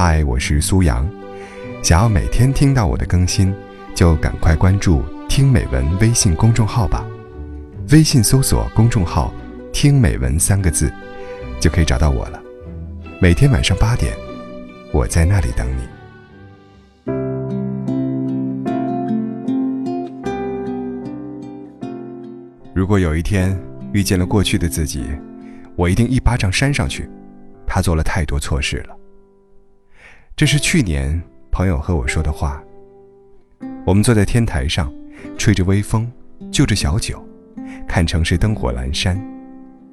嗨，我是苏阳。想要每天听到我的更新，就赶快关注“听美文”微信公众号吧。微信搜索公众号“听美文”三个字，就可以找到我了。每天晚上八点，我在那里等你。如果有一天遇见了过去的自己，我一定一巴掌扇上去。他做了太多错事了。这是去年朋友和我说的话。我们坐在天台上，吹着微风，就着小酒，看城市灯火阑珊，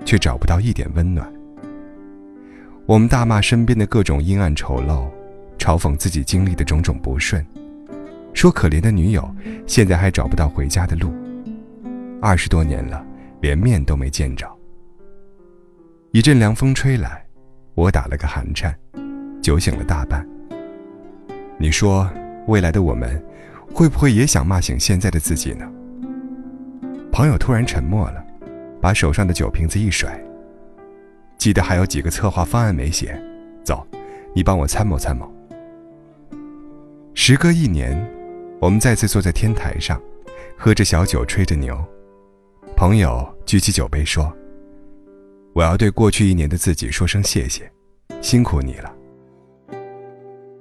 却找不到一点温暖。我们大骂身边的各种阴暗丑陋，嘲讽自己经历的种种不顺，说可怜的女友现在还找不到回家的路。二十多年了，连面都没见着。一阵凉风吹来，我打了个寒颤，酒醒了大半。你说，未来的我们，会不会也想骂醒现在的自己呢？朋友突然沉默了，把手上的酒瓶子一甩。记得还有几个策划方案没写，走，你帮我参谋参谋。时隔一年，我们再次坐在天台上，喝着小酒，吹着牛。朋友举起酒杯说：“我要对过去一年的自己说声谢谢，辛苦你了。”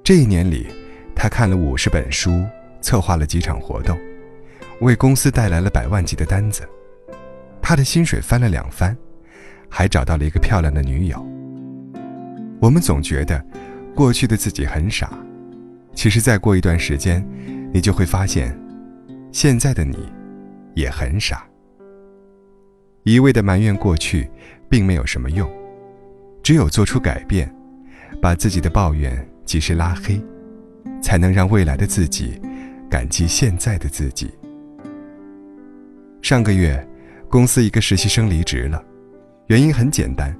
这一年里，他看了五十本书，策划了几场活动，为公司带来了百万级的单子。他的薪水翻了两番，还找到了一个漂亮的女友。我们总觉得过去的自己很傻，其实再过一段时间，你就会发现，现在的你也很傻。一味的埋怨过去，并没有什么用，只有做出改变，把自己的抱怨及时拉黑，才能让未来的自己感激现在的自己。上个月，公司一个实习生离职了，原因很简单，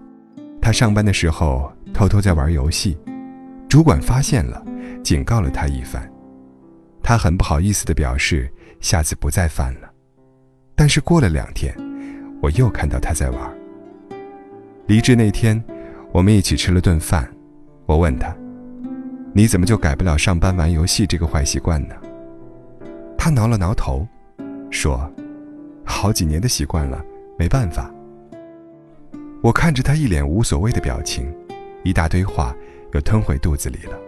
他上班的时候偷偷在玩游戏，主管发现了，警告了他一番，他很不好意思的表示下次不再犯了，但是过了两天。我又看到他在玩。离职那天，我们一起吃了顿饭。我问他：“你怎么就改不了上班玩游戏这个坏习惯呢？”他挠了挠头，说：“好几年的习惯了，没办法。”我看着他一脸无所谓的表情，一大堆话又吞回肚子里了。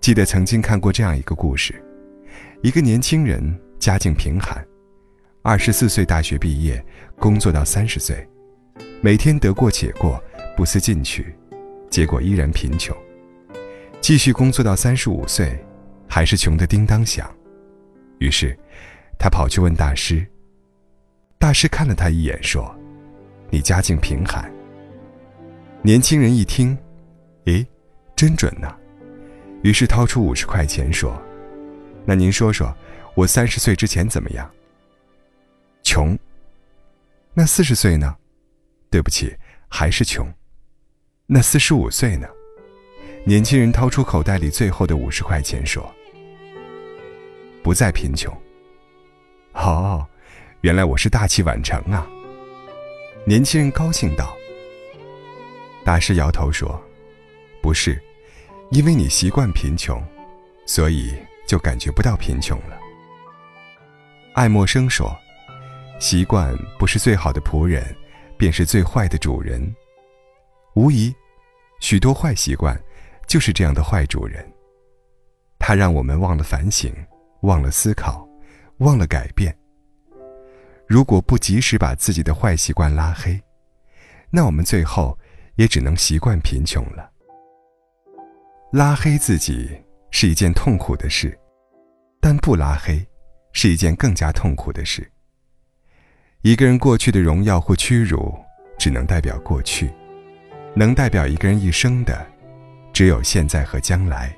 记得曾经看过这样一个故事：一个年轻人家境贫寒。二十四岁大学毕业，工作到三十岁，每天得过且过，不思进取，结果依然贫穷。继续工作到三十五岁，还是穷得叮当响。于是，他跑去问大师。大师看了他一眼，说：“你家境贫寒。”年轻人一听，诶，真准呐！于是掏出五十块钱说：“那您说说，我三十岁之前怎么样？”穷。那四十岁呢？对不起，还是穷。那四十五岁呢？年轻人掏出口袋里最后的五十块钱，说：“不再贫穷。”哦，原来我是大器晚成啊！年轻人高兴道。大师摇头说：“不是，因为你习惯贫穷，所以就感觉不到贫穷了。”爱默生说。习惯不是最好的仆人，便是最坏的主人。无疑，许多坏习惯就是这样的坏主人。它让我们忘了反省，忘了思考，忘了改变。如果不及时把自己的坏习惯拉黑，那我们最后也只能习惯贫穷了。拉黑自己是一件痛苦的事，但不拉黑是一件更加痛苦的事。一个人过去的荣耀或屈辱，只能代表过去；能代表一个人一生的，只有现在和将来。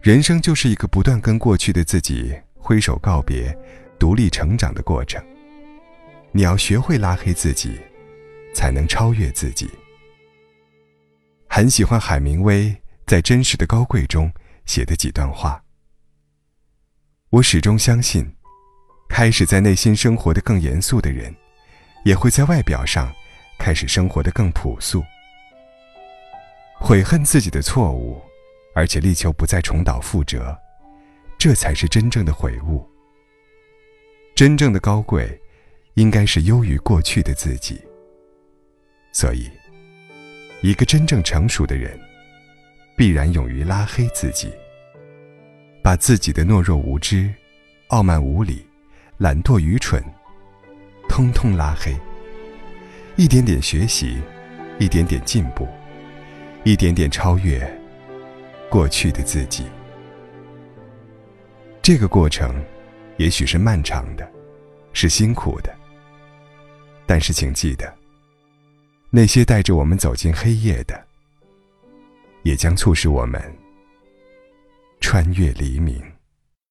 人生就是一个不断跟过去的自己挥手告别、独立成长的过程。你要学会拉黑自己，才能超越自己。很喜欢海明威在《真实的高贵》中写的几段话。我始终相信。开始在内心生活的更严肃的人，也会在外表上开始生活的更朴素。悔恨自己的错误，而且力求不再重蹈覆辙，这才是真正的悔悟。真正的高贵，应该是优于过去的自己。所以，一个真正成熟的人，必然勇于拉黑自己，把自己的懦弱无知、傲慢无礼、懒惰愚蠢，通通拉黑。一点点学习，一点点进步，一点点超越过去的自己。这个过程，也许是漫长的，是辛苦的。但是请记得，那些带着我们走进黑夜的，也将促使我们穿越黎明。